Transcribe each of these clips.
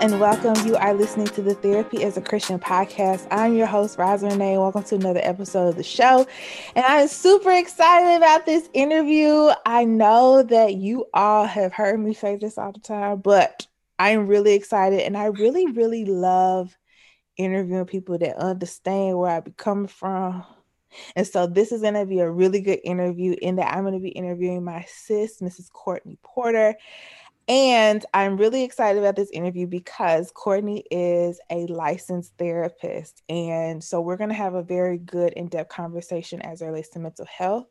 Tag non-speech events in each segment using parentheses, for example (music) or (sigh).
And welcome. You are listening to the Therapy as a Christian podcast. I'm your host, Roz Renee. Welcome to another episode of the show. And I'm super excited about this interview. I know that you all have heard me say this all the time, but I'm really excited and I really, really love interviewing people that understand where I be coming from. And so this is going to be a really good interview in that I'm going to be interviewing my sis, Mrs. Courtney Porter. And I'm really excited about this interview because Courtney is a licensed therapist. And so we're going to have a very good in depth conversation as it relates to mental health.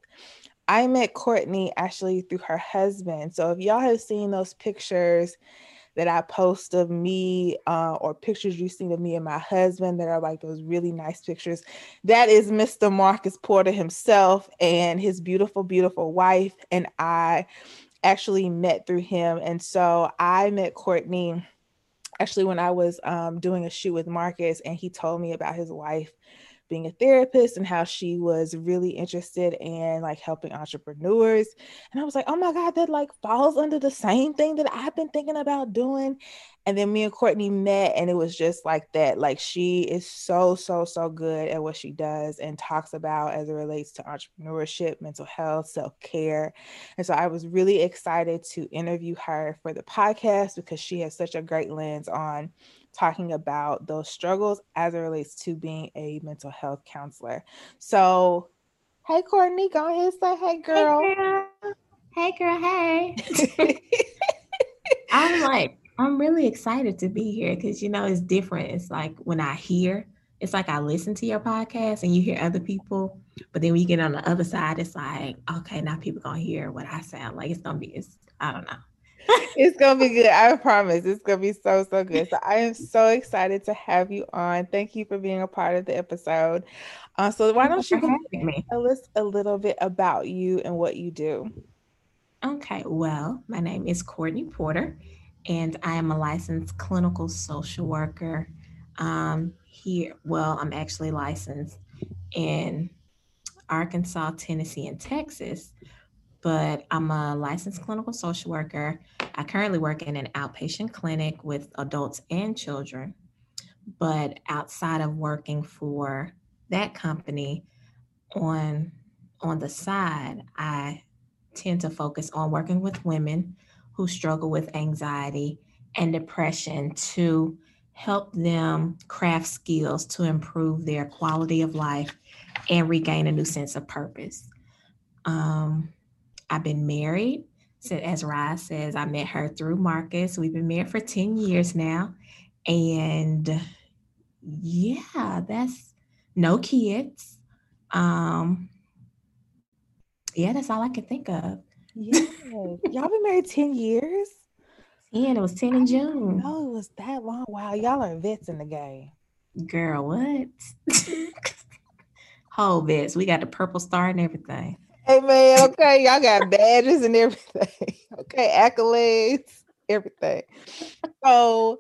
I met Courtney actually through her husband. So if y'all have seen those pictures that I post of me uh, or pictures you've seen of me and my husband that are like those really nice pictures, that is Mr. Marcus Porter himself and his beautiful, beautiful wife. And I actually met through him. And so I met Courtney actually when I was um, doing a shoot with Marcus, and he told me about his wife being a therapist and how she was really interested in like helping entrepreneurs. And I was like, oh my God, that like falls under the same thing that I've been thinking about doing. And then me and Courtney met, and it was just like that. Like she is so, so, so good at what she does and talks about as it relates to entrepreneurship, mental health, self care. And so I was really excited to interview her for the podcast because she has such a great lens on talking about those struggles as it relates to being a mental health counselor. So, hey, Courtney, go ahead and say hey, girl. Hey, girl. Hey, girl. (laughs) Hey. I'm like, I'm really excited to be here because you know it's different. It's like when I hear, it's like I listen to your podcast and you hear other people, but then when you get on the other side, it's like, okay, now people gonna hear what I sound like. It's gonna be, it's, I don't know. It's gonna be good. I promise. It's gonna be so so good. So I am so excited to have you on. Thank you for being a part of the episode. Uh, so why don't you tell us a little bit about you and what you do? Okay. Well, my name is Courtney Porter and I am a licensed clinical social worker um, here. Well, I'm actually licensed in Arkansas, Tennessee, and Texas, but I'm a licensed clinical social worker. I currently work in an outpatient clinic with adults and children. But outside of working for that company, on on the side, I tend to focus on working with women who struggle with anxiety and depression to help them craft skills to improve their quality of life and regain a new sense of purpose. Um, I've been married. So as Roz says, I met her through Marcus. We've been married for 10 years now. And yeah, that's no kids. Um, yeah, that's all I can think of. Yeah. (laughs) y'all been married 10 years? Yeah, it was 10 in June. No, it was that long. Wow, y'all are vets in the game. Girl, what? (laughs) Whole vets. We got the purple star and everything. Hey man, okay, y'all got badges and everything. (laughs) Okay, accolades, everything. So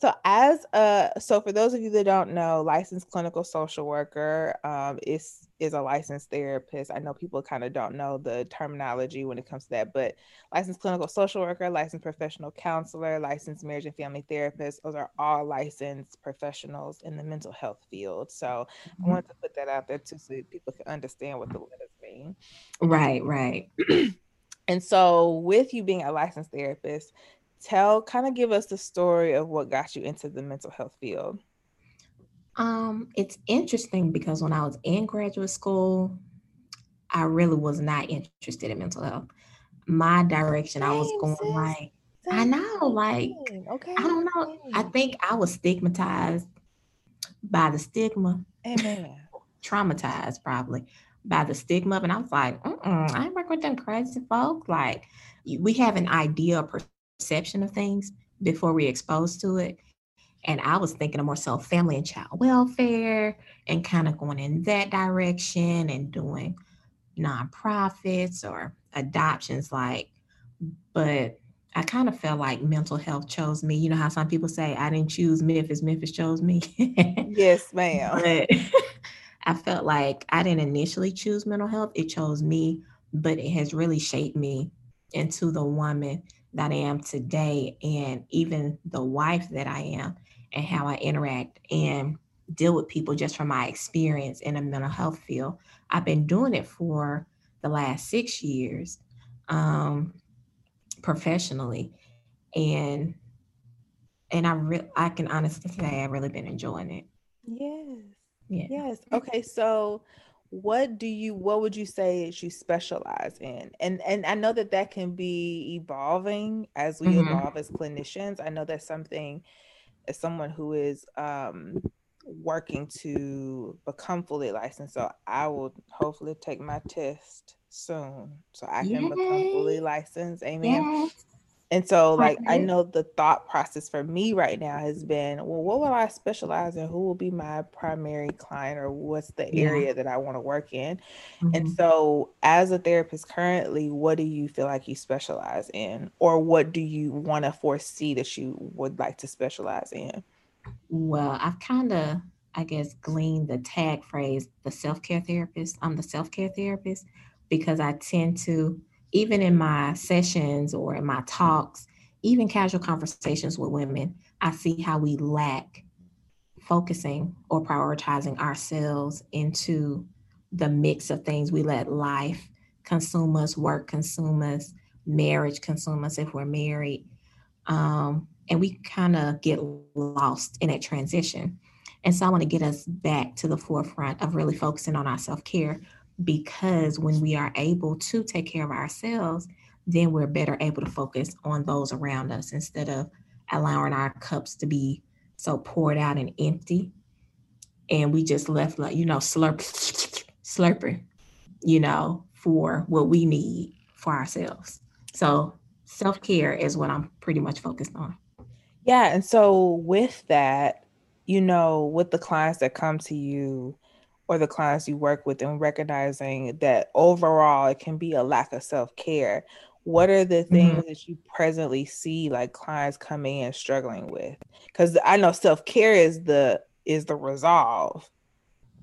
so as a so for those of you that don't know, licensed clinical social worker um, is is a licensed therapist. I know people kind of don't know the terminology when it comes to that, but licensed clinical social worker, licensed professional counselor, licensed marriage and family therapist, those are all licensed professionals in the mental health field. So mm-hmm. I wanted to put that out there too so people can understand what the letters Right, right. (clears throat) and so with you being a licensed therapist, tell kind of give us the story of what got you into the mental health field. Um it's interesting because when i was in graduate school i really was not interested in mental health. My direction same, i was going sis. like same. i know like okay i don't know i think i was stigmatized by the stigma. Amen. (laughs) Traumatized probably by the stigma and i was like i ain't working with them crazy folks like we have an idea perception of things before we exposed to it. And I was thinking of more so family and child welfare and kind of going in that direction and doing, nonprofits or adoptions like but I kind of felt like mental health chose me. You know how some people say I didn't choose Memphis, Memphis chose me. yes, (laughs) ma'am. But (laughs) I felt like I didn't initially choose mental health, it chose me, but it has really shaped me into the woman that I am today and even the wife that I am and how I interact and deal with people just from my experience in the mental health field. I've been doing it for the last six years um, professionally, and and I re- I can honestly say I've really been enjoying it. Yes. Yeah. Yes. Okay. So, what do you what would you say is you specialize in and and i know that that can be evolving as we mm-hmm. evolve as clinicians i know that's something as someone who is um working to become fully licensed. So I will hopefully take my test soon so I can Yay. become fully licensed. Amen. Yes. And so, like, I know the thought process for me right now has been, well, what will I specialize in? Who will be my primary client, or what's the yeah. area that I want to work in? Mm-hmm. And so, as a therapist currently, what do you feel like you specialize in, or what do you want to foresee that you would like to specialize in? Well, I've kind of, I guess, gleaned the tag phrase, the self care therapist. I'm the self care therapist because I tend to, even in my sessions or in my talks, even casual conversations with women, I see how we lack focusing or prioritizing ourselves into the mix of things we let life consume us, work consume us, marriage consume us if we're married. Um, and we kind of get lost in that transition. And so I want to get us back to the forefront of really focusing on our self care because when we are able to take care of ourselves, then we're better able to focus on those around us instead of allowing our cups to be so poured out and empty. And we just left like, you know, slurp, (laughs) slurping, you know, for what we need for ourselves. So self care is what I'm pretty much focused on. Yeah. And so with that, you know, with the clients that come to you or the clients you work with and recognizing that overall it can be a lack of self-care, what are the things mm-hmm. that you presently see like clients coming in struggling with? Because I know self-care is the is the resolve.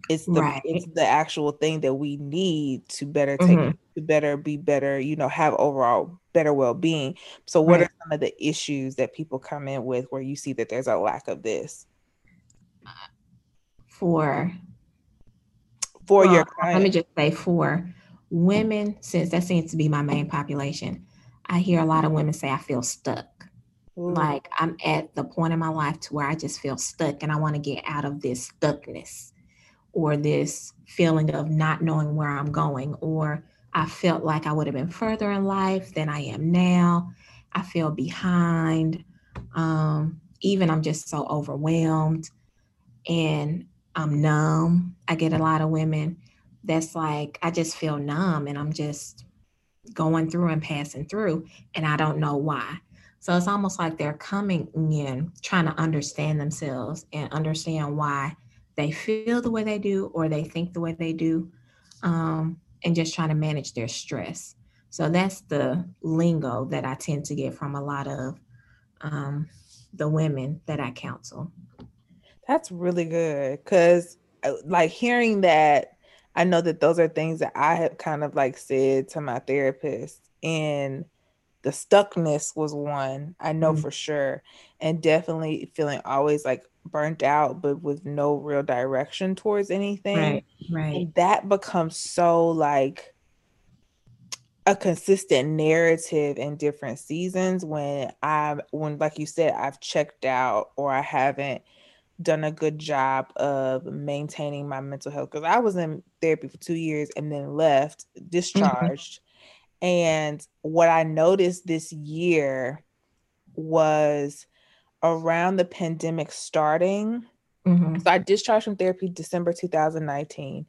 It's the right. it's the actual thing that we need to better take mm-hmm. to better be better, you know, have overall better well-being. So what right. are some of the issues that people come in with where you see that there's a lack of this? For for well, your client. Let me just say for women, since that seems to be my main population, I hear a lot of women say I feel stuck. Ooh. Like I'm at the point in my life to where I just feel stuck and I want to get out of this stuckness or this feeling of not knowing where I'm going or I felt like I would have been further in life than I am now. I feel behind. Um, even I'm just so overwhelmed and I'm numb. I get a lot of women that's like, I just feel numb and I'm just going through and passing through, and I don't know why. So it's almost like they're coming in trying to understand themselves and understand why they feel the way they do or they think the way they do. Um, and just trying to manage their stress. So that's the lingo that I tend to get from a lot of um, the women that I counsel. That's really good because, uh, like, hearing that, I know that those are things that I have kind of like said to my therapist, and the stuckness was one I know mm-hmm. for sure, and definitely feeling always like burnt out but with no real direction towards anything right right and that becomes so like a consistent narrative in different seasons when i when like you said i've checked out or i haven't done a good job of maintaining my mental health because i was in therapy for two years and then left mm-hmm. discharged mm-hmm. and what i noticed this year was around the pandemic starting. Mm-hmm. So I discharged from therapy December 2019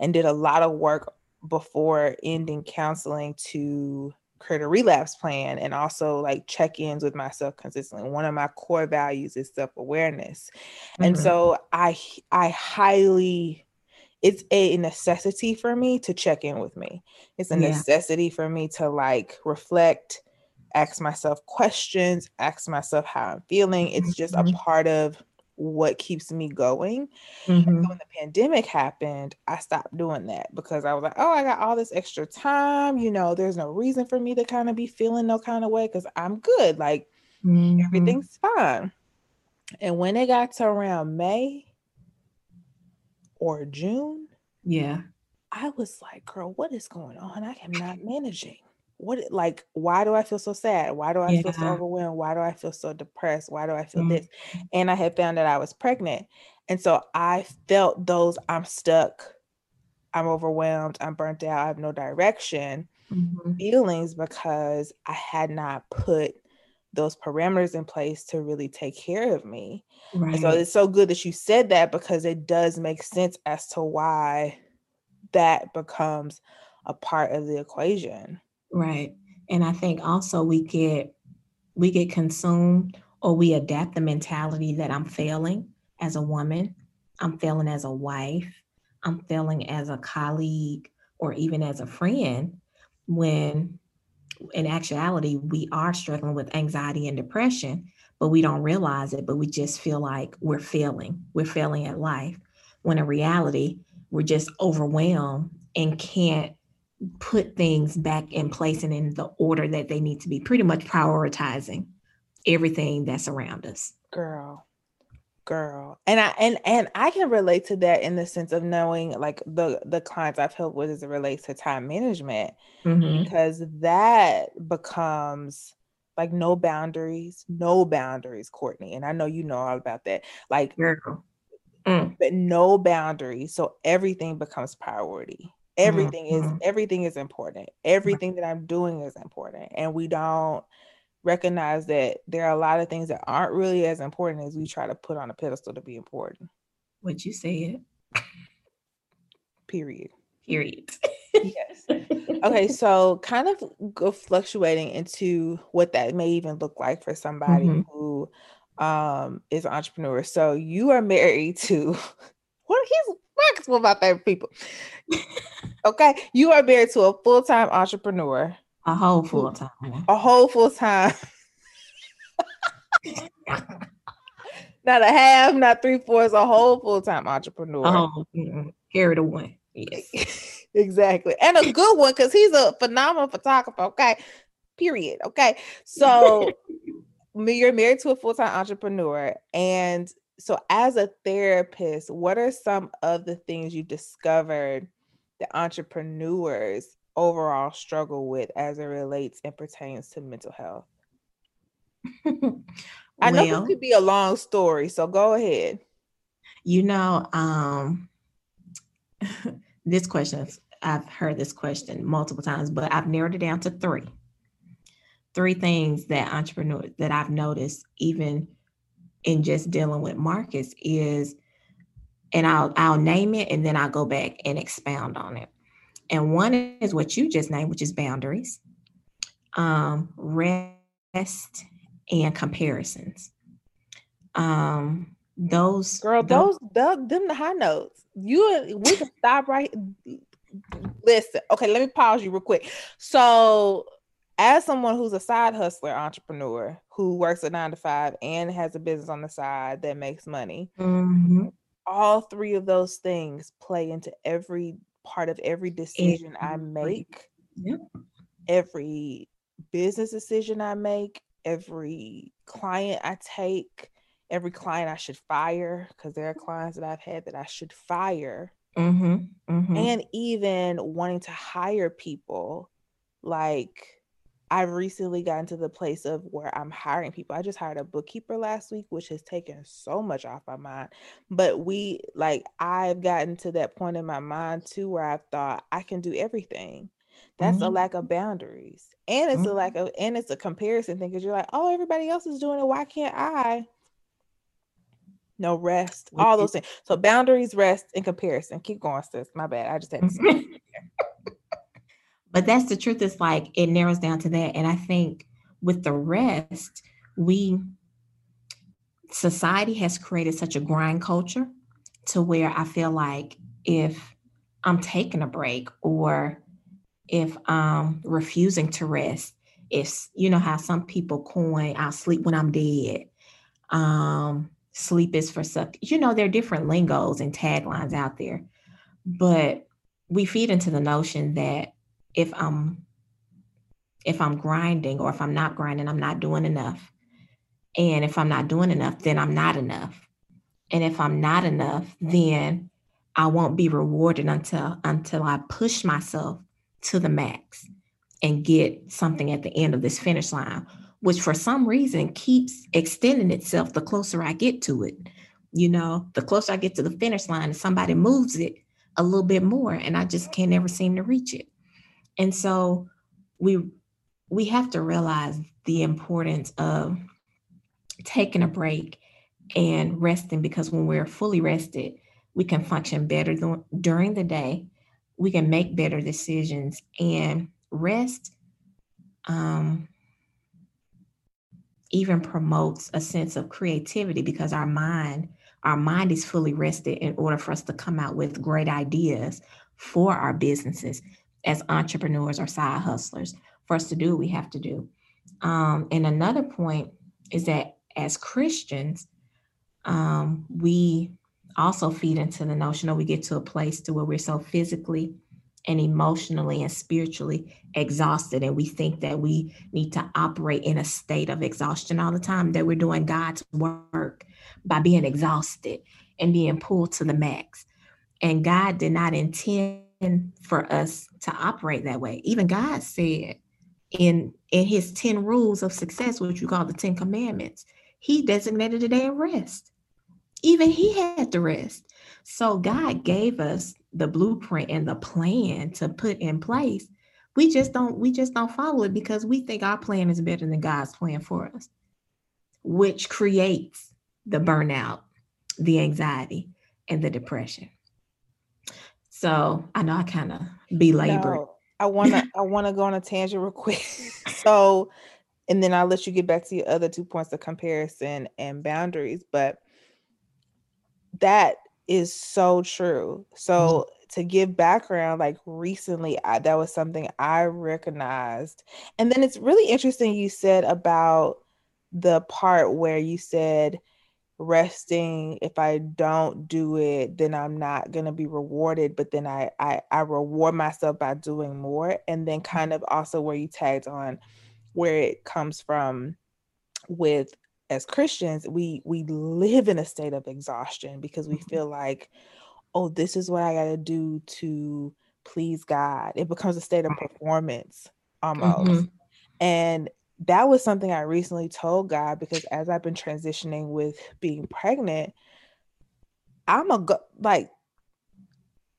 and did a lot of work before ending counseling to create a relapse plan and also like check-ins with myself consistently. One of my core values is self-awareness. Mm-hmm. And so I I highly it's a necessity for me to check in with me. It's a yeah. necessity for me to like reflect, ask myself questions, ask myself how I'm feeling. It's just mm-hmm. a part of what keeps me going. Mm-hmm. when the pandemic happened, I stopped doing that because I was like, oh, I got all this extra time. You know, there's no reason for me to kind of be feeling no kind of way because I'm good. Like mm-hmm. everything's fine. And when it got to around May or June, yeah, I was like, girl, what is going on? I am not managing what like why do i feel so sad why do i yeah. feel so overwhelmed why do i feel so depressed why do i feel mm-hmm. this and i had found that i was pregnant and so i felt those i'm stuck i'm overwhelmed i'm burnt out i have no direction mm-hmm. feelings because i had not put those parameters in place to really take care of me right. so it's so good that you said that because it does make sense as to why that becomes a part of the equation Right. And I think also we get we get consumed or we adapt the mentality that I'm failing as a woman, I'm failing as a wife, I'm failing as a colleague or even as a friend when in actuality we are struggling with anxiety and depression, but we don't realize it, but we just feel like we're failing. We're failing at life. When in reality, we're just overwhelmed and can't put things back in place and in the order that they need to be, pretty much prioritizing everything that's around us. Girl. Girl. And I and and I can relate to that in the sense of knowing like the the clients I've helped with as it relates to time management mm-hmm. because that becomes like no boundaries, no boundaries, Courtney. And I know you know all about that. Like Mm. but no boundaries. So everything becomes priority everything mm-hmm. is everything is important. Everything that i'm doing is important and we don't recognize that there are a lot of things that aren't really as important as we try to put on a pedestal to be important. Would you say it period. Period. Yes. (laughs) Okay so kind of go fluctuating into what that may even look like for somebody mm-hmm. who um is an entrepreneur. So you are married to (laughs) what he's Marcus one of my favorite people. (laughs) okay, you are married to a full time entrepreneur. A whole full time. A whole full time. not a half, not three fourths, a whole full time entrepreneur. Oh, carry the one. Yes. (laughs) exactly. And a good one because he's a phenomenal photographer. Okay. Period. Okay. So (laughs) you're married to a full time entrepreneur and so as a therapist what are some of the things you discovered that entrepreneurs overall struggle with as it relates and pertains to mental health? (laughs) I know this could be a long story so go ahead. You know um (laughs) this question i've heard this question multiple times but i've narrowed it down to three. Three things that entrepreneurs that i've noticed even in just dealing with Marcus is, and I'll I'll name it and then I'll go back and expound on it. And one is what you just named, which is boundaries, um, rest, and comparisons. Um, those girl, those, those them the high notes. You we can stop right. Listen, okay, let me pause you real quick. So as someone who's a side hustler entrepreneur who works a nine to five and has a business on the side that makes money, mm-hmm. All three of those things play into every part of every decision. I make, yep. every business decision I make, every client I take, every client I should fire because there are clients that I've had that I should fire. Mm-hmm. Mm-hmm. And even wanting to hire people like I've recently gotten to the place of where I'm hiring people. I just hired a bookkeeper last week, which has taken so much off my mind. But we, like, I've gotten to that point in my mind too where I've thought I can do everything. That's mm-hmm. a lack of boundaries. And it's mm-hmm. a lack of, and it's a comparison thing because you're like, oh, everybody else is doing it. Why can't I? No rest, all those things. So boundaries, rest, and comparison. Keep going, sis. My bad. I just had to say. (laughs) But that's the truth. It's like it narrows down to that. And I think with the rest, we society has created such a grind culture to where I feel like if I'm taking a break or if I'm refusing to rest. If you know how some people coin, I'll sleep when I'm dead. Um, sleep is for suck. You know, there are different lingos and taglines out there, but we feed into the notion that if I'm if I'm grinding or if I'm not grinding, I'm not doing enough. And if I'm not doing enough, then I'm not enough. And if I'm not enough, then I won't be rewarded until until I push myself to the max and get something at the end of this finish line, which for some reason keeps extending itself the closer I get to it. You know, the closer I get to the finish line, somebody moves it a little bit more, and I just can never seem to reach it. And so we we have to realize the importance of taking a break and resting because when we're fully rested, we can function better th- during the day. We can make better decisions and rest um, even promotes a sense of creativity because our mind our mind is fully rested in order for us to come out with great ideas for our businesses as entrepreneurs or side hustlers for us to do what we have to do. Um, and another point is that as christians um, we also feed into the notion that we get to a place to where we're so physically and emotionally and spiritually exhausted and we think that we need to operate in a state of exhaustion all the time that we're doing god's work by being exhausted and being pulled to the max. And god did not intend for us to operate that way even god said in in his 10 rules of success which you call the 10 commandments he designated a day of rest even he had to rest. So God gave us the blueprint and the plan to put in place. We just don't we just don't follow it because we think our plan is better than God's plan for us, which creates the burnout, the anxiety, and the depression. So I know I kind of belabored. No, I wanna I wanna go on a tangent real quick. (laughs) so and then I'll let you get back to your other two points of comparison and boundaries. But that is so true. So mm-hmm. to give background, like recently, I, that was something I recognized. And then it's really interesting you said about the part where you said resting if i don't do it then i'm not going to be rewarded but then I, I i reward myself by doing more and then kind of also where you tagged on where it comes from with as Christians, we we live in a state of exhaustion because we mm-hmm. feel like, oh, this is what I got to do to please God. It becomes a state of performance almost. Mm-hmm. And that was something I recently told God because as I've been transitioning with being pregnant, I'm a go like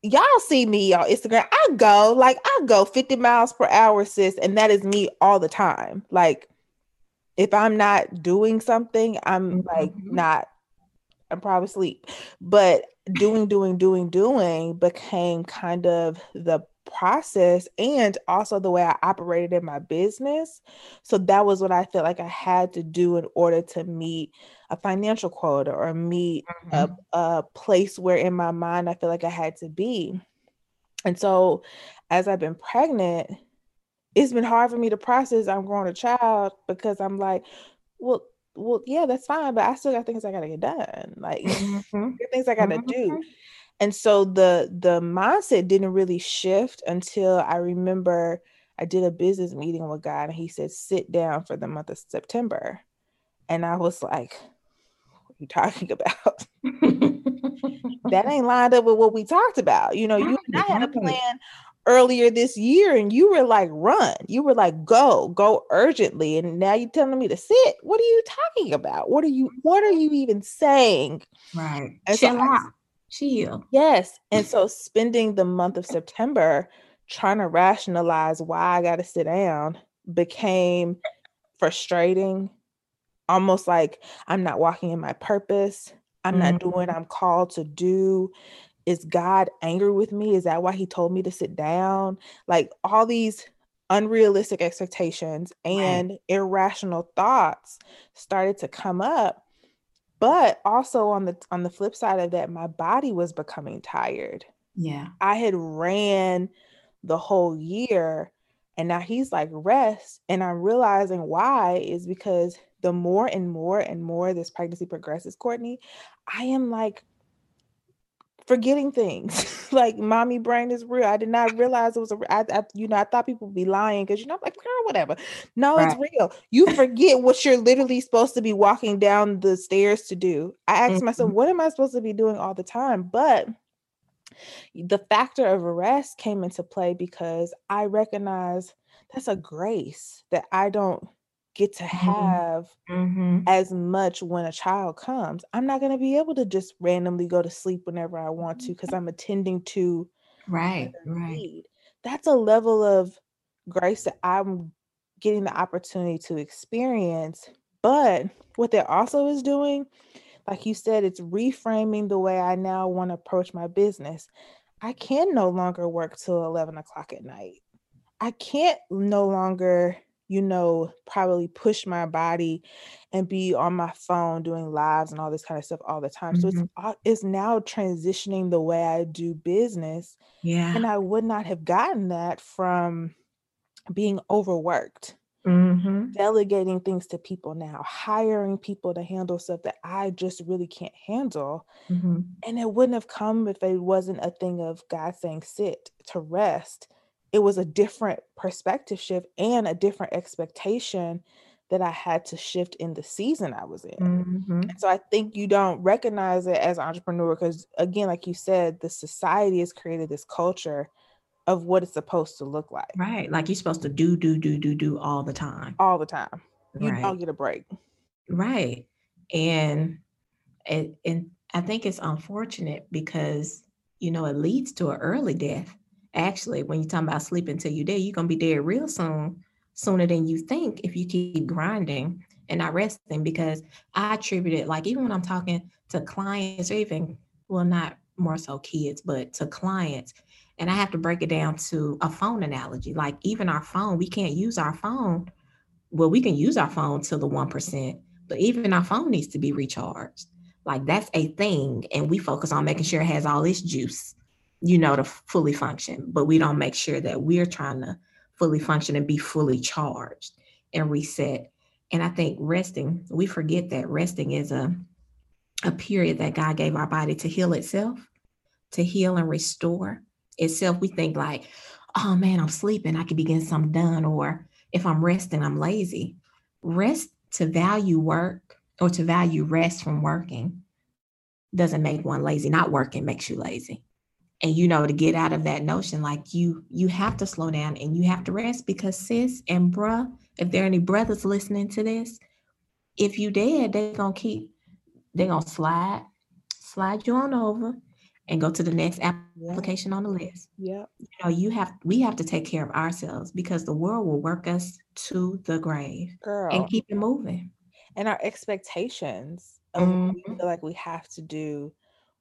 y'all see me on Instagram. I go like I go 50 miles per hour, sis, and that is me all the time. Like if I'm not doing something, I'm mm-hmm. like not, I'm probably asleep. But doing, doing, doing, doing became kind of the process and also the way I operated in my business. So that was what I felt like I had to do in order to meet a financial quota or meet mm-hmm. a, a place where in my mind I feel like I had to be. And so as I've been pregnant, it's been hard for me to process I'm growing a child because I'm like, well, well, yeah, that's fine, but I still got things I gotta get done. Like mm-hmm. (laughs) things I gotta mm-hmm. do. And so the the mindset didn't really shift until I remember I did a business meeting with God and he said, sit down for the month of September. And I was like, what are you talking (laughs) about? that ain't lined up with what we talked about. You know, you and I had a plan earlier this year and you were like run. You were like go go urgently. And now you're telling me to sit? What are you talking about? What are you what are you even saying? Right. And chill so out chill yes and so spending the month of september trying to rationalize why i got to sit down became frustrating almost like i'm not walking in my purpose i'm mm-hmm. not doing what i'm called to do is God angry with me? Is that why he told me to sit down? Like all these unrealistic expectations and right. irrational thoughts started to come up. But also on the on the flip side of that, my body was becoming tired. Yeah. I had ran the whole year and now he's like, rest. And I'm realizing why is because the more and more and more this pregnancy progresses, Courtney, I am like forgetting things. (laughs) like mommy brain is real. I did not realize it was a. I, I you know, I thought people would be lying because you know, I'm like, girl, whatever. No, right. it's real. You forget what you're literally supposed to be walking down the stairs to do. I asked mm-hmm. myself, what am I supposed to be doing all the time? But the factor of rest came into play because I recognize that's a grace that I don't get to mm-hmm. have mm-hmm. as much when a child comes. I'm not going to be able to just randomly go to sleep whenever I want to because I'm attending to right, right. Need. That's a level of grace that I'm getting the opportunity to experience. But what that also is doing, like you said, it's reframing the way I now want to approach my business. I can no longer work till 11 o'clock at night. I can't no longer you know, probably push my body and be on my phone doing lives and all this kind of stuff all the time. Mm-hmm. So it's it's now transitioning the way I do business. Yeah. And I would not have gotten that from being overworked. Mm-hmm. Delegating things to people now, hiring people to handle stuff that I just really can't handle. Mm-hmm. And it wouldn't have come if it wasn't a thing of God saying, sit to rest it was a different perspective shift and a different expectation that I had to shift in the season I was in. Mm-hmm. so I think you don't recognize it as an entrepreneur because, again, like you said, the society has created this culture of what it's supposed to look like. Right. Like you're supposed to do, do, do, do, do all the time. All the time. You right. don't get a break. Right. And it, and I think it's unfortunate because, you know, it leads to an early death actually, when you're talking about sleeping till you're dead, you're gonna be dead real soon, sooner than you think if you keep grinding and not resting. Because I attribute it like even when I'm talking to clients or even well, not more so kids, but to clients, and I have to break it down to a phone analogy. Like even our phone, we can't use our phone. Well, we can use our phone to the one percent, but even our phone needs to be recharged. Like that's a thing, and we focus on making sure it has all its juice you know, to fully function, but we don't make sure that we're trying to fully function and be fully charged and reset. And I think resting, we forget that resting is a a period that God gave our body to heal itself, to heal and restore itself. We think like, oh man, I'm sleeping, I could be getting something done, or if I'm resting, I'm lazy. Rest to value work or to value rest from working doesn't make one lazy. Not working makes you lazy and you know to get out of that notion like you you have to slow down and you have to rest because sis and bruh if there are any brothers listening to this if you dead they're gonna keep they're gonna slide slide you on over and go to the next application on the list yeah you know you have we have to take care of ourselves because the world will work us to the grave Girl. and keep it moving and our expectations of mm-hmm. what we feel like we have to do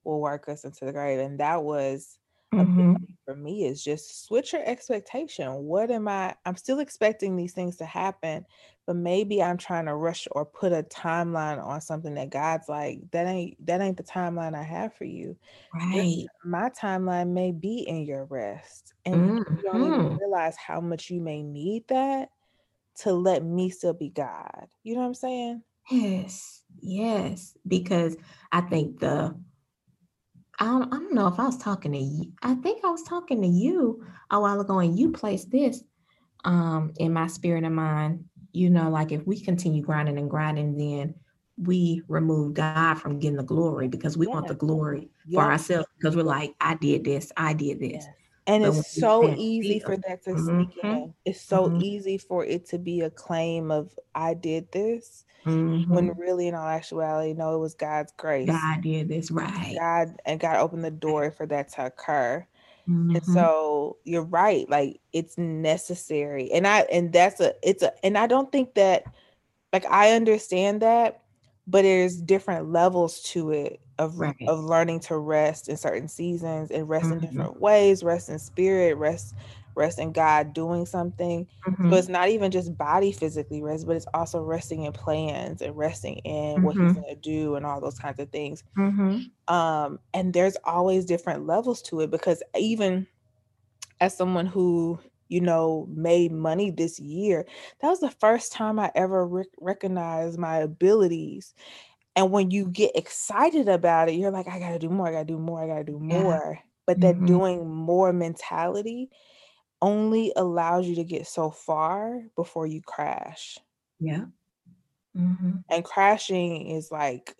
will work us into the grave. And that was mm-hmm. for me is just switch your expectation. What am I? I'm still expecting these things to happen, but maybe I'm trying to rush or put a timeline on something that God's like, that ain't that ain't the timeline I have for you. Right. my timeline may be in your rest. And mm-hmm. you don't even mm-hmm. realize how much you may need that to let me still be God. You know what I'm saying? Yes, yes. Because I think the I don't, I don't know if I was talking to you. I think I was talking to you a while ago, and you placed this um, in my spirit and mind. You know, like if we continue grinding and grinding, then we remove God from getting the glory because we yeah. want the glory yeah. for ourselves because we're like, I did this, I did this. Yeah. And but it's so easy for that to sneak mm-hmm. in. It's so mm-hmm. easy for it to be a claim of I did this Mm-hmm. When really, in all actuality, no, it was God's grace. God did this right. God and God opened the door for that to occur. Mm-hmm. And so you're right, like it's necessary. And I and that's a it's a and I don't think that like I understand that, but there's different levels to it of right. of learning to rest in certain seasons and rest mm-hmm. in different ways, rest in spirit, rest rest in God doing something. Mm-hmm. So it's not even just body physically rest, but it's also resting in plans and resting in mm-hmm. what he's mm-hmm. going to do and all those kinds of things. Mm-hmm. Um, and there's always different levels to it because even as someone who you know made money this year that was the first time i ever re- recognized my abilities and when you get excited about it you're like i gotta do more i gotta do more i gotta do more yeah. but that mm-hmm. doing more mentality only allows you to get so far before you crash. Yeah. Mm-hmm. And crashing is like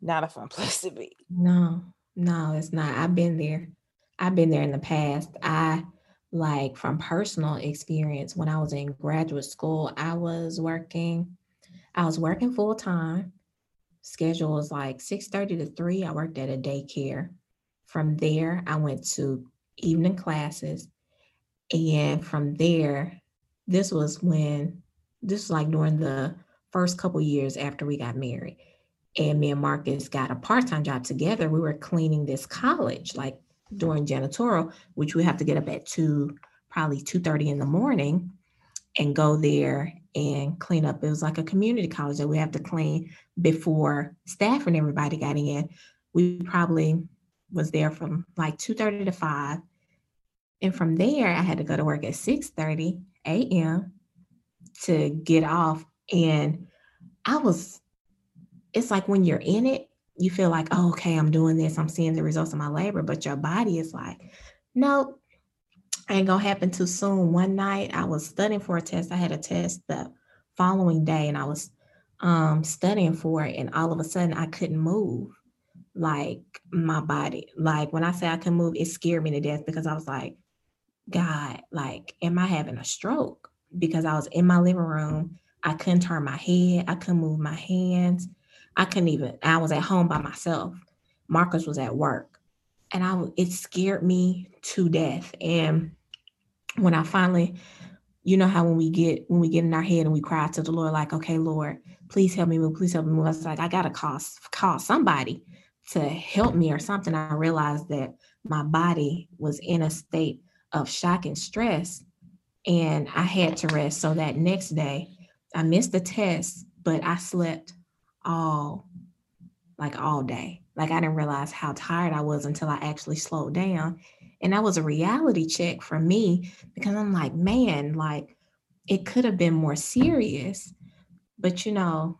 not a fun (laughs) place to be. No, no, it's not. I've been there. I've been there in the past. I like from personal experience when I was in graduate school, I was working, I was working full time. Schedule was like 6 30 to 3. I worked at a daycare. From there, I went to evening classes and from there, this was when this was like during the first couple years after we got married. And me and Marcus got a part-time job together. We were cleaning this college, like during janitorial, which we have to get up at two, probably 2:30 in the morning and go there and clean up. It was like a community college that we have to clean before staff and everybody got in. We probably was there from like 2:30 to 5 and from there, I had to go to work at 6 30 a.m. to get off. And I was, it's like when you're in it, you feel like, oh, okay, I'm doing this, I'm seeing the results of my labor. But your body is like, nope, ain't gonna happen too soon. One night I was studying for a test. I had a test the following day and I was um, studying for it, and all of a sudden I couldn't move like my body. Like when I say I couldn't move, it scared me to death because I was like, God, like, am I having a stroke? Because I was in my living room. I couldn't turn my head. I couldn't move my hands. I couldn't even, I was at home by myself. Marcus was at work. And I, it scared me to death. And when I finally, you know how when we get, when we get in our head and we cry to the Lord, like, okay, Lord, please help me move, please help me move. I was like, I gotta call, call somebody to help me or something. I realized that my body was in a state of shock and stress. And I had to rest. So that next day, I missed the test, but I slept all like all day. Like I didn't realize how tired I was until I actually slowed down. And that was a reality check for me because I'm like, man, like it could have been more serious. But you know,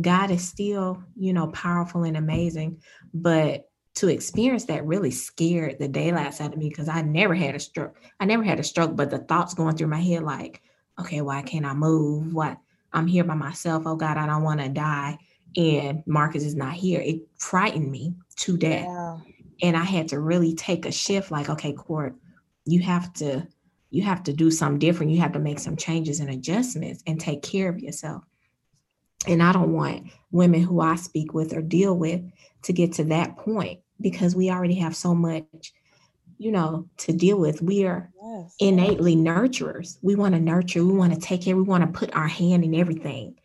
God is still, you know, powerful and amazing. But to experience that really scared the daylights out of me because I never had a stroke. I never had a stroke, but the thoughts going through my head like, okay, why can't I move? What I'm here by myself. Oh God, I don't want to die. And Marcus is not here. It frightened me to death. Yeah. And I had to really take a shift like, okay, Court, you have to you have to do something different. You have to make some changes and adjustments and take care of yourself. And I don't want women who I speak with or deal with to get to that point because we already have so much, you know, to deal with. We are yes. innately nurturers. We want to nurture, we want to take care, we want to put our hand in everything.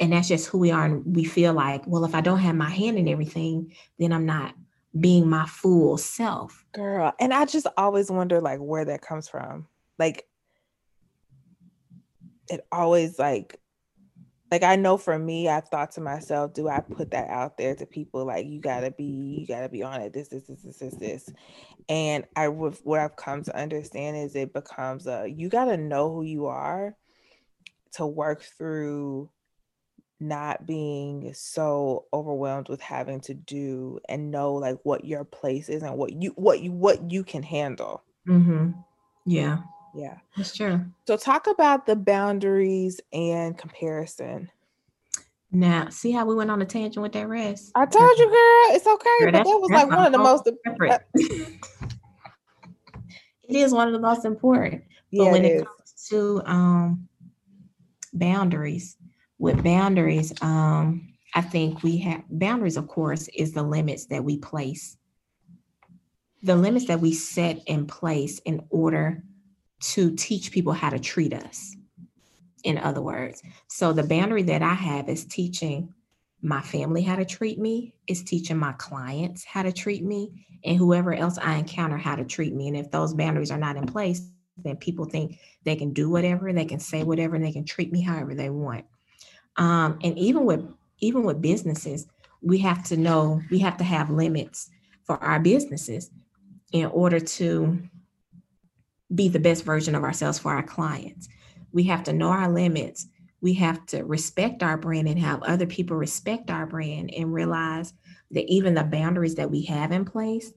And that's just who we are. And we feel like, well, if I don't have my hand in everything, then I'm not being my full self. Girl. And I just always wonder like where that comes from. Like it always like like I know for me, I've thought to myself, do I put that out there to people like you gotta be, you gotta be on it, this, this, this, this, this, this. And I what I've come to understand is it becomes a you gotta know who you are to work through not being so overwhelmed with having to do and know like what your place is and what you what you what you can handle. Mm-hmm. Yeah. Yeah. That's true. So talk about the boundaries and comparison. Now, see how we went on a tangent with that rest? I told you, girl, it's okay. Girl, but that was like one of the most important. (laughs) it is one of the most important. But yeah, when it, it comes to um boundaries, with boundaries, um, I think we have boundaries, of course, is the limits that we place, the limits that we set in place in order to teach people how to treat us, in other words. So the boundary that I have is teaching my family how to treat me, is teaching my clients how to treat me, and whoever else I encounter how to treat me. And if those boundaries are not in place, then people think they can do whatever, they can say whatever, and they can treat me however they want. Um, and even with even with businesses, we have to know we have to have limits for our businesses in order to be the best version of ourselves for our clients. We have to know our limits. We have to respect our brand and have other people respect our brand and realize that even the boundaries that we have in place,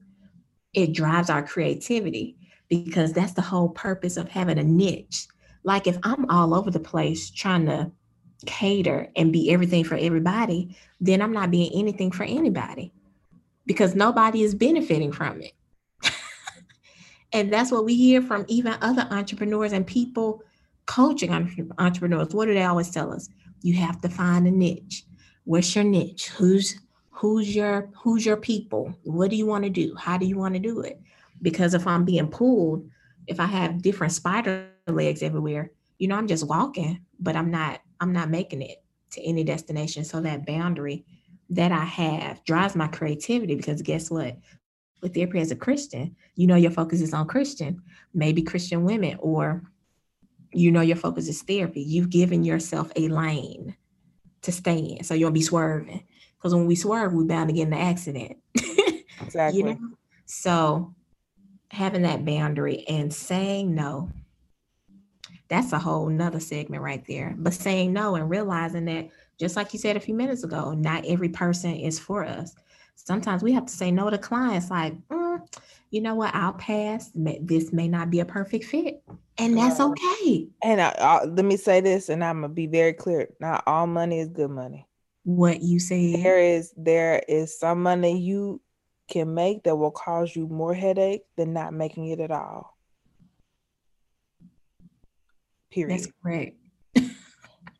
it drives our creativity because that's the whole purpose of having a niche. Like if I'm all over the place trying to cater and be everything for everybody, then I'm not being anything for anybody because nobody is benefiting from it. And that's what we hear from even other entrepreneurs and people coaching entrepreneurs. What do they always tell us? You have to find a niche. What's your niche? Who's who's your who's your people? What do you want to do? How do you want to do it? Because if I'm being pulled, if I have different spider legs everywhere, you know, I'm just walking, but I'm not I'm not making it to any destination. So that boundary that I have drives my creativity because guess what? With therapy as a Christian, you know your focus is on Christian, maybe Christian women, or you know your focus is therapy. You've given yourself a lane to stay in. So you won't be swerving. Because when we swerve, we're bound to get in an accident. (laughs) Exactly. you know? So having that boundary and saying no that's a whole nother segment right there. But saying no and realizing that, just like you said a few minutes ago, not every person is for us. Sometimes we have to say no to clients like, mm, you know what, I'll pass. This may not be a perfect fit. And that's okay. And I, I, let me say this, and I'm gonna be very clear. Not all money is good money. What you say? There is there is some money you can make that will cause you more headache than not making it at all. Period. That's correct. (laughs)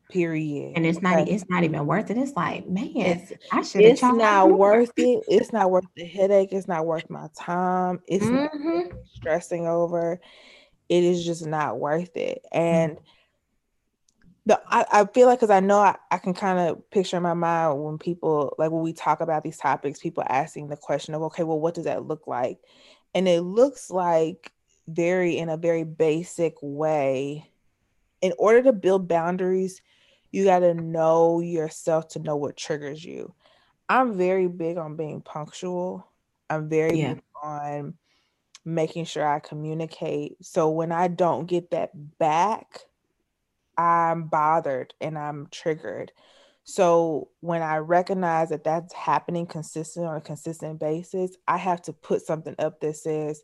Period. And it's not it's not even worth it. It's like, man, it's, I should it's not worth it. It's not worth the headache. It's not worth my time. It's mm-hmm. stressing over. It is just not worth it. And mm-hmm. the I, I feel like because I know I, I can kind of picture in my mind when people like when we talk about these topics, people asking the question of, okay, well, what does that look like? And it looks like very in a very basic way in order to build boundaries, you got to know yourself to know what triggers you. I'm very big on being punctual. I'm very yeah. big on making sure I communicate. So when I don't get that back, I'm bothered and I'm triggered. So when I recognize that that's happening consistent on a consistent basis, I have to put something up that says,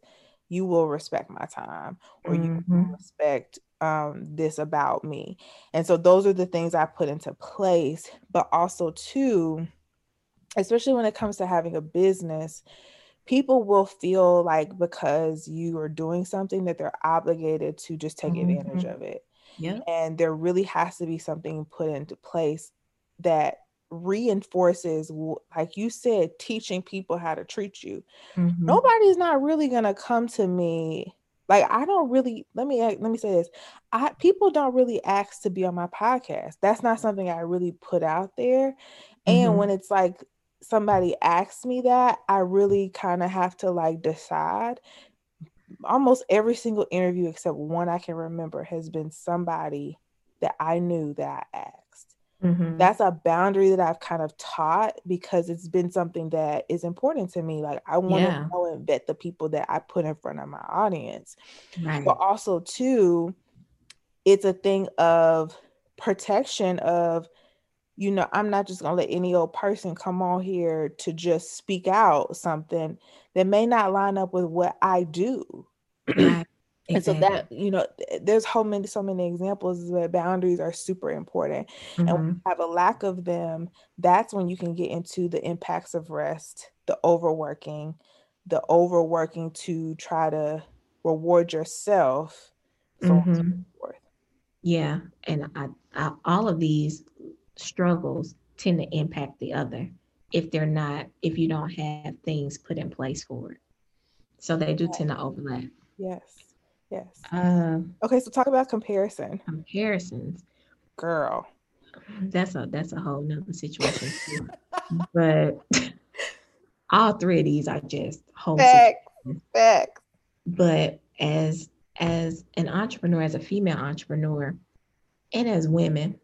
you will respect my time or mm-hmm. you respect um, this about me. And so those are the things I put into place. But also, too, especially when it comes to having a business, people will feel like because you are doing something that they're obligated to just take mm-hmm. advantage of it. Yeah. And there really has to be something put into place that reinforces like you said teaching people how to treat you mm-hmm. nobody's not really going to come to me like I don't really let me let me say this. I people don't really ask to be on my podcast. That's not something I really put out there. And mm-hmm. when it's like somebody asks me that, I really kind of have to like decide. Almost every single interview except one I can remember has been somebody that I knew that I asked. Mm-hmm. That's a boundary that I've kind of taught because it's been something that is important to me. Like I want yeah. to know and vet the people that I put in front of my audience. Right. But also too, it's a thing of protection of, you know, I'm not just gonna let any old person come on here to just speak out something that may not line up with what I do. Right. And so that, you know, there's so many, so many examples where boundaries are super important. Mm-hmm. And when you have a lack of them, that's when you can get into the impacts of rest, the overworking, the overworking to try to reward yourself. So mm-hmm. Yeah. And I, I, all of these struggles tend to impact the other if they're not, if you don't have things put in place for it. So they do tend to overlap. Yes. Yes. Um, okay, so talk about comparison. Comparisons. Girl. That's a that's a whole nother situation. (laughs) but all three of these are just whole facts. Facts. But as as an entrepreneur, as a female entrepreneur, and as women,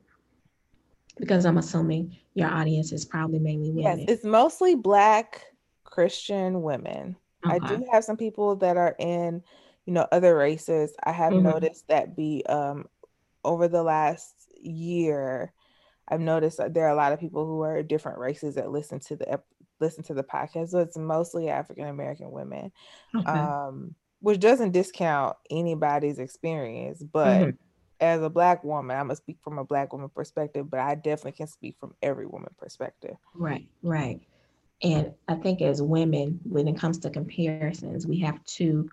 because I'm assuming your audience is probably mainly women. Yes, it's mostly Black Christian women. Okay. I do have some people that are in, you know, other races. I have mm-hmm. noticed that be um over the last year, I've noticed that there are a lot of people who are different races that listen to the listen to the podcast. So it's mostly African American women, okay. um, which doesn't discount anybody's experience. But mm-hmm. as a black woman, I'm gonna speak from a black woman perspective, but I definitely can speak from every woman perspective. Right, right. And I think as women, when it comes to comparisons, we have to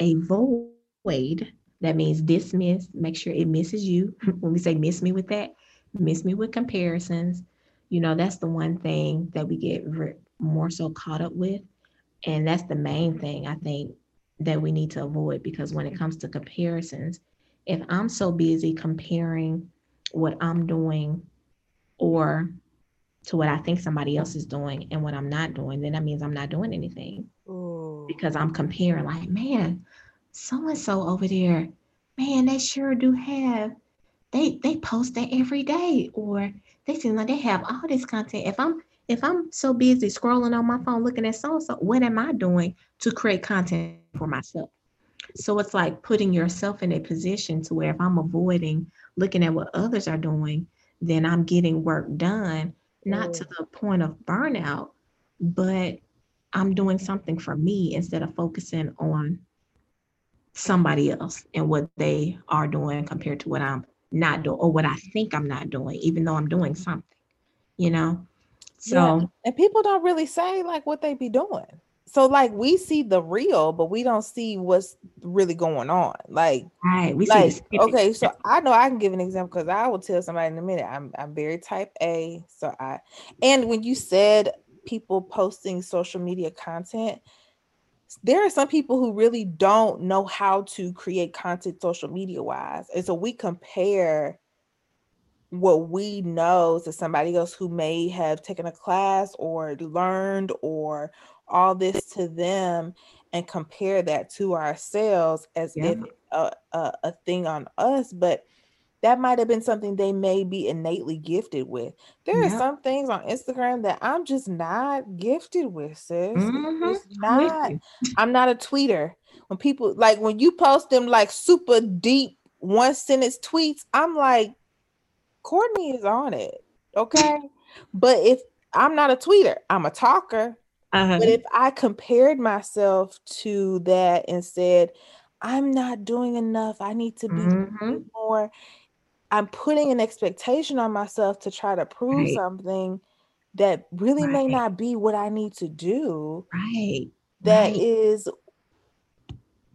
avoid that means dismiss, make sure it misses you. (laughs) when we say miss me with that, miss me with comparisons. You know, that's the one thing that we get more so caught up with. And that's the main thing I think that we need to avoid because when it comes to comparisons, if I'm so busy comparing what I'm doing or to what I think somebody else is doing and what I'm not doing, then that means I'm not doing anything. Because I'm comparing, like, man, so and so over there, man, they sure do have. They they post that every day, or they seem like they have all this content. If I'm if I'm so busy scrolling on my phone looking at so and so, what am I doing to create content for myself? So it's like putting yourself in a position to where if I'm avoiding looking at what others are doing, then I'm getting work done, not to the point of burnout, but I'm doing something for me instead of focusing on somebody else and what they are doing compared to what I'm not doing or what I think I'm not doing, even though I'm doing something, you know? So, yeah. and people don't really say like what they be doing. So, like, we see the real, but we don't see what's really going on. Like, right. We like, see okay, so I know I can give an example because I will tell somebody in a minute. I'm I'm very type A. So I and when you said people posting social media content, there are some people who really don't know how to create content social media wise. And so we compare what we know to somebody else who may have taken a class or learned or all this to them and compare that to ourselves as yeah. if a, a, a thing on us. But that might have been something they may be innately gifted with. There yeah. are some things on Instagram that I'm just not gifted with, sis. Mm-hmm. Not, I'm not a tweeter. When people like when you post them like super deep one sentence tweets, I'm like, Courtney is on it. Okay. but if I'm not a tweeter, I'm a talker. Uh-huh. But if I compared myself to that and said, I'm not doing enough, I need to be mm-hmm. more I'm putting an expectation on myself to try to prove right. something that really right. may not be what I need to do. Right. That right. is,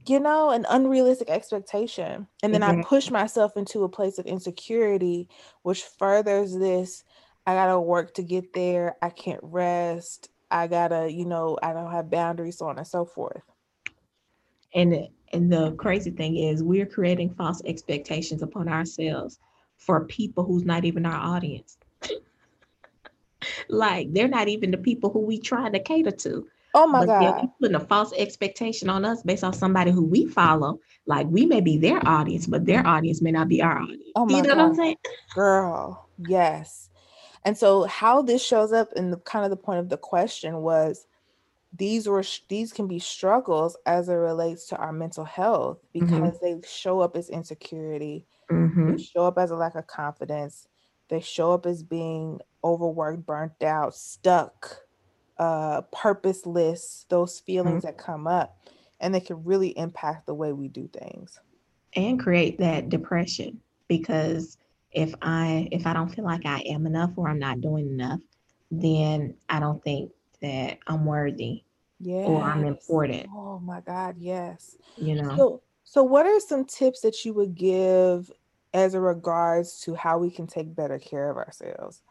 you know, an unrealistic expectation. And then exactly. I push myself into a place of insecurity, which furthers this. I gotta work to get there. I can't rest. I gotta, you know, I don't have boundaries, so on and so forth. And and the crazy thing is we're creating false expectations upon ourselves for people who's not even our audience. like they're not even the people who we trying to cater to. Oh my but God. putting a false expectation on us based on somebody who we follow. Like we may be their audience, but their audience may not be our audience. Oh my you know God. what I'm saying? Girl, yes. And so how this shows up in the kind of the point of the question was these were these can be struggles as it relates to our mental health mm-hmm. because mm-hmm. they show up as insecurity Mm-hmm. They show up as a lack of confidence. They show up as being overworked, burnt out, stuck, uh, purposeless, those feelings mm-hmm. that come up. And they can really impact the way we do things. And create that depression because if I if I don't feel like I am enough or I'm not doing enough, then I don't think that I'm worthy yes. or I'm important. Oh my God, yes. You know. So so, what are some tips that you would give as a regards to how we can take better care of ourselves?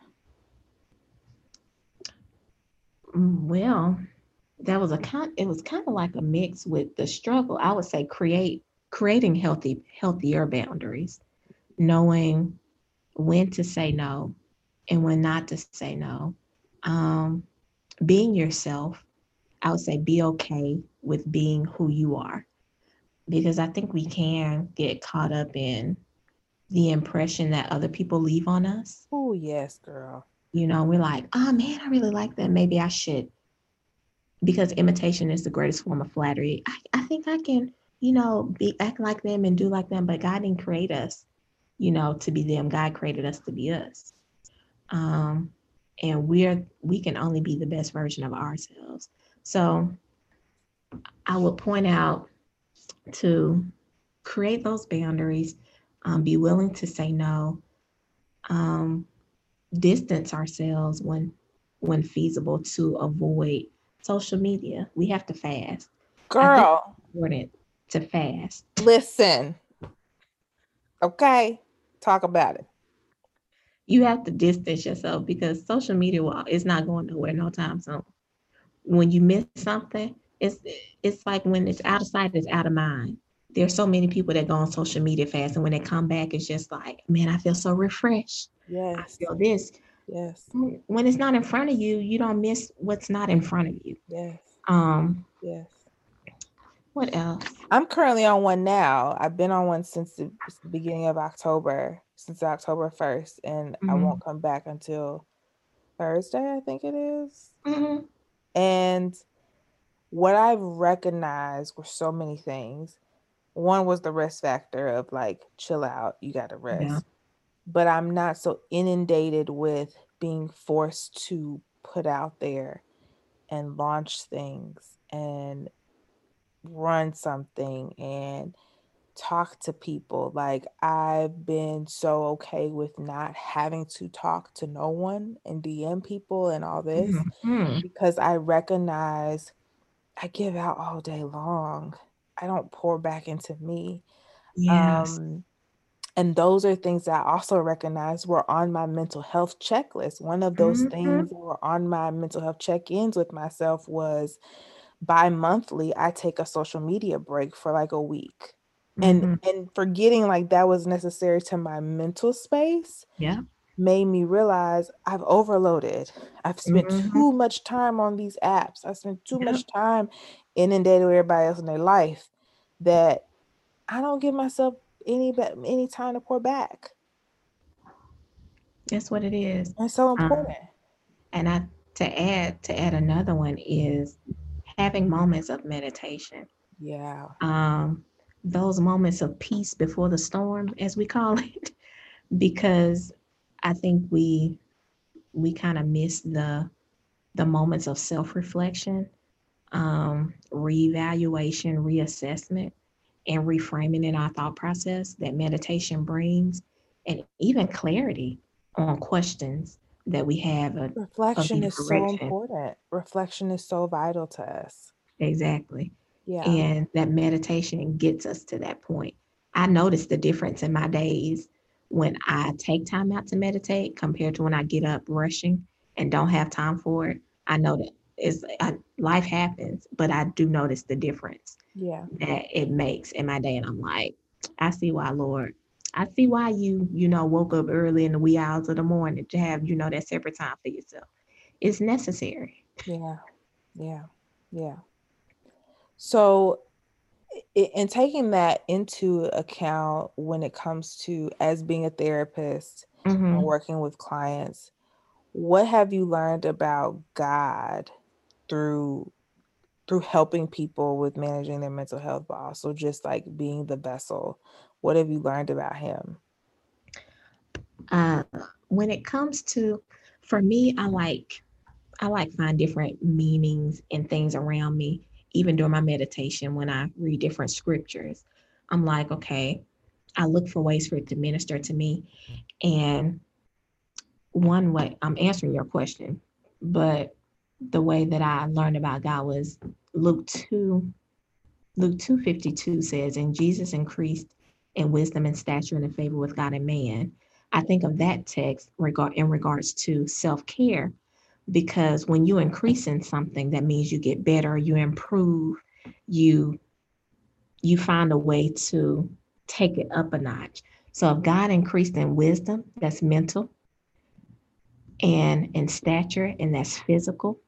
Well, that was a kind. It was kind of like a mix with the struggle. I would say create creating healthy healthier boundaries, knowing when to say no and when not to say no. Um, being yourself, I would say be okay with being who you are because I think we can get caught up in the impression that other people leave on us. Oh, yes, girl. You know, we're like, oh man, I really like that. Maybe I should. Because imitation is the greatest form of flattery. I, I think I can, you know, be act like them and do like them, but God didn't create us, you know, to be them. God created us to be us. Um, and we're we can only be the best version of ourselves. So I would point out to create those boundaries, um, be willing to say no, um, distance ourselves when when feasible to avoid social media. We have to fast. Girl, important to fast. Listen. Okay, talk about it. You have to distance yourself because social media is not going nowhere no time soon. When you miss something, it's it's like when it's out of sight, it's out of mind. There's so many people that go on social media fast, and when they come back, it's just like, man, I feel so refreshed. Yes. I feel this. Yes. When it's not in front of you, you don't miss what's not in front of you. Yes. Um. Yes. What else? I'm currently on one now. I've been on one since the beginning of October, since October 1st, and mm-hmm. I won't come back until Thursday, I think it is. Mm-hmm. And what I've recognized were so many things. One was the rest factor of like, chill out, you got to rest. Yeah. But I'm not so inundated with being forced to put out there and launch things and run something and talk to people. Like I've been so okay with not having to talk to no one and DM people and all this mm-hmm. because I recognize I give out all day long. I don't pour back into me. Yes. Um, and those are things that I also recognize were on my mental health checklist. One of those mm-hmm. things that were on my mental health check ins with myself was bi monthly, I take a social media break for like a week. Mm-hmm. And and forgetting like that was necessary to my mental space. Yeah made me realize I've overloaded. I've spent mm-hmm. too much time on these apps. I spent too yeah. much time inundated with everybody else in their life that I don't give myself any any time to pour back. That's what it is. It's so um, important. Um, and I to add to add another one is having moments of meditation. Yeah. Um those moments of peace before the storm, as we call (laughs) it, because I think we we kind of miss the the moments of self-reflection, um, reevaluation, reassessment, and reframing in our thought process that meditation brings, and even clarity on questions that we have. A, Reflection is so important. Reflection is so vital to us. Exactly. Yeah. And that meditation gets us to that point. I notice the difference in my days when I take time out to meditate compared to when I get up rushing and don't have time for it. I know that it's I, life happens, but I do notice the difference. Yeah. That it makes in my day, and I'm like, I see why, Lord. I see why you, you know, woke up early in the wee hours of the morning to have, you know, that separate time for yourself. It's necessary. Yeah. Yeah. Yeah. So in taking that into account when it comes to as being a therapist mm-hmm. and working with clients what have you learned about god through through helping people with managing their mental health but also just like being the vessel what have you learned about him uh when it comes to for me i like i like find different meanings and things around me even during my meditation when I read different scriptures. I'm like, okay, I look for ways for it to minister to me. And one way, I'm answering your question, but the way that I learned about God was Luke 2, Luke 252 says, and Jesus increased in wisdom and stature and in favor with God and man. I think of that text regard in regards to self-care because when you increase in something that means you get better you improve you you find a way to take it up a notch so if god increased in wisdom that's mental and in stature and that's physical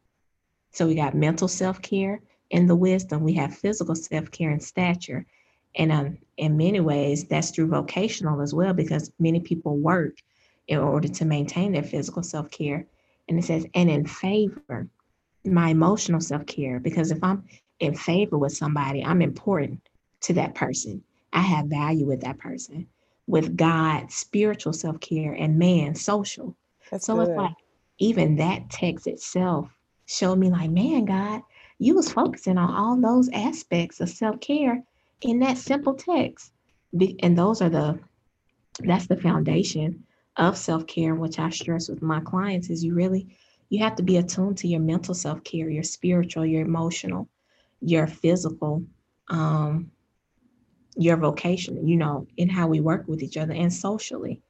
so we got mental self-care and the wisdom we have physical self-care and stature And um, in many ways, that's through vocational as well, because many people work in order to maintain their physical self care. And it says, and in favor, my emotional self care, because if I'm in favor with somebody, I'm important to that person. I have value with that person. With God, spiritual self care, and man, social. That's so good. it's like even that text itself showed me, like, man, God, you was focusing on all those aspects of self care in that simple text. And those are the that's the foundation of self-care, which I stress with my clients, is you really you have to be attuned to your mental self-care, your spiritual, your emotional, your physical, um, your vocation, you know, in how we work with each other and socially.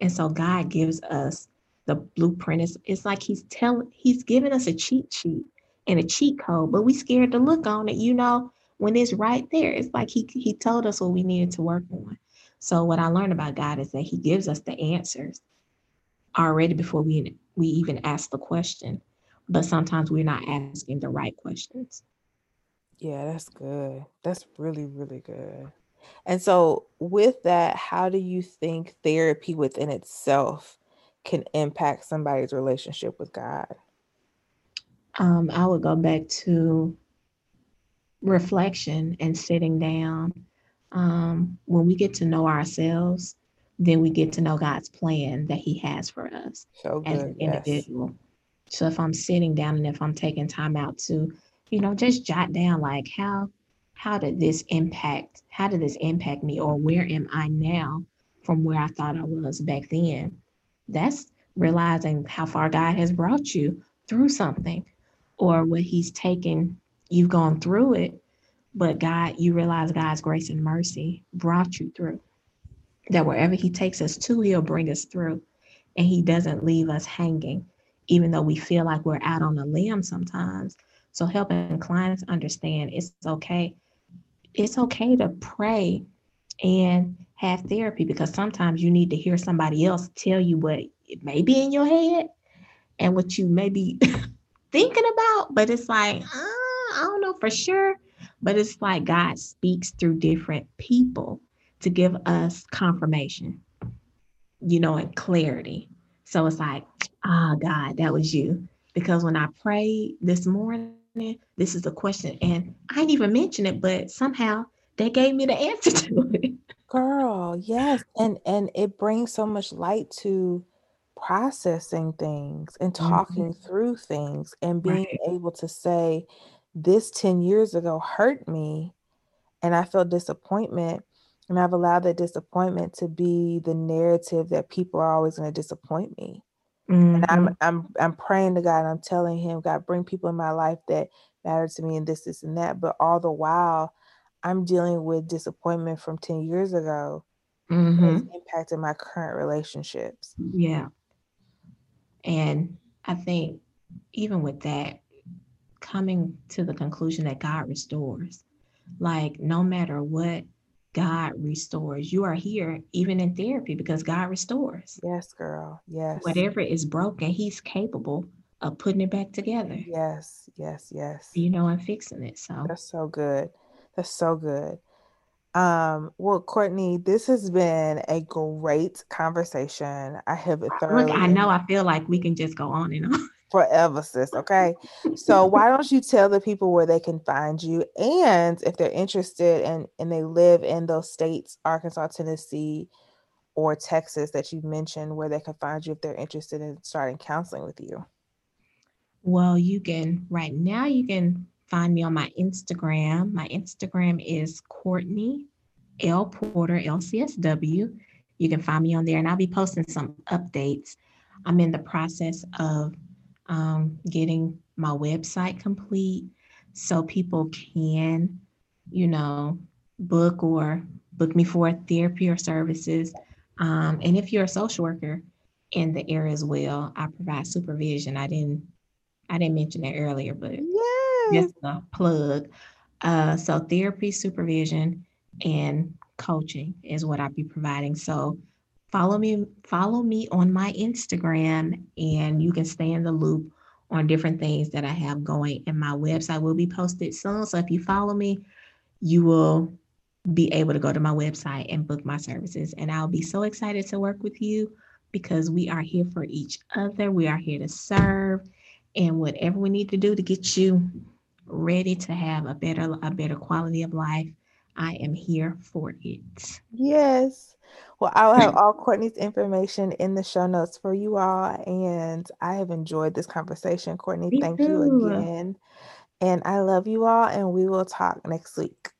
And so God gives us the blueprint. It's, it's like he's telling, he's giving us a cheat sheet and a cheat code, but we scared to look on it, you know, when it's right there. It's like he he told us what we needed to work on. So what I learned about God is that he gives us the answers already before we we even ask the question. But sometimes we're not asking the right questions. Yeah, that's good. That's really, really good. And so, with that, how do you think therapy within itself can impact somebody's relationship with God? Um, I would go back to reflection and sitting down um, when we get to know ourselves, then we get to know God's plan that He has for us so good, as an individual. Yes. So if I'm sitting down and if I'm taking time out to, you know, just jot down like how how did this impact how did this impact me or where am I now from where I thought I was back then? That's mm-hmm. realizing how far God has brought you through something or what he's taken you've gone through it but God, you realize God's grace and mercy brought you through. That wherever He takes us to, He'll bring us through. And He doesn't leave us hanging, even though we feel like we're out on a limb sometimes. So helping clients understand it's okay. It's okay to pray and have therapy because sometimes you need to hear somebody else tell you what it may be in your head and what you may be (laughs) thinking about, but it's like, uh, I don't know for sure. But it's like God speaks through different people to give us confirmation, you know, and clarity. So it's like, ah, oh, God, that was you. Because when I prayed this morning, this is the question, and I didn't even mention it, but somehow they gave me the answer to (laughs) it. Girl, yes. And and it brings so much light to processing things and mm-hmm. talking mm-hmm. through things and being right. able to say, this 10 years ago hurt me and I felt disappointment. And I've allowed that disappointment to be the narrative that people are always going to disappoint me. Mm-hmm. And I'm mm-hmm. I'm I'm praying to God and I'm telling him, God, bring people in my life that matter to me and this, this, and that. But all the while, I'm dealing with disappointment from 10 years ago. Mm-hmm. It's impacted my current relationships. Yeah. And I think even with that, coming to the conclusion that God restores. Like, no matter what, God restores. You are here even in therapy because God restores. Yes, girl. Yes. Whatever is broken, He's capable of putting it back together. Yes, yes, yes. You know, and fixing it. So that's so good. That's so good. Um, well, Courtney, this has been a great conversation. I have thoroughly. Look, I know. I feel like we can just go on and on (laughs) forever, sis. Okay. So why don't you tell the people where they can find you and if they're interested and and they live in those states, Arkansas, Tennessee, or Texas that you mentioned, where they can find you if they're interested in starting counseling with you? Well, you can right now you can find me on my Instagram. My Instagram is Courtney L Porter LCSW. You can find me on there and I'll be posting some updates. I'm in the process of um, getting my website complete so people can, you know, book or book me for therapy or services. Um, and if you're a social worker in the area as well, I provide supervision. I didn't I didn't mention that earlier, but yes. Just a plug. Uh, so therapy, supervision, and coaching is what I'll be providing. So follow me follow me on my Instagram and you can stay in the loop on different things that I have going and my website will be posted soon. So if you follow me, you will be able to go to my website and book my services. And I'll be so excited to work with you because we are here for each other. We are here to serve and whatever we need to do to get you ready to have a better a better quality of life, I am here for it. Yes. Well, I will have all Courtney's information in the show notes for you all. And I have enjoyed this conversation. Courtney, Me thank too. you again. And I love you all, and we will talk next week.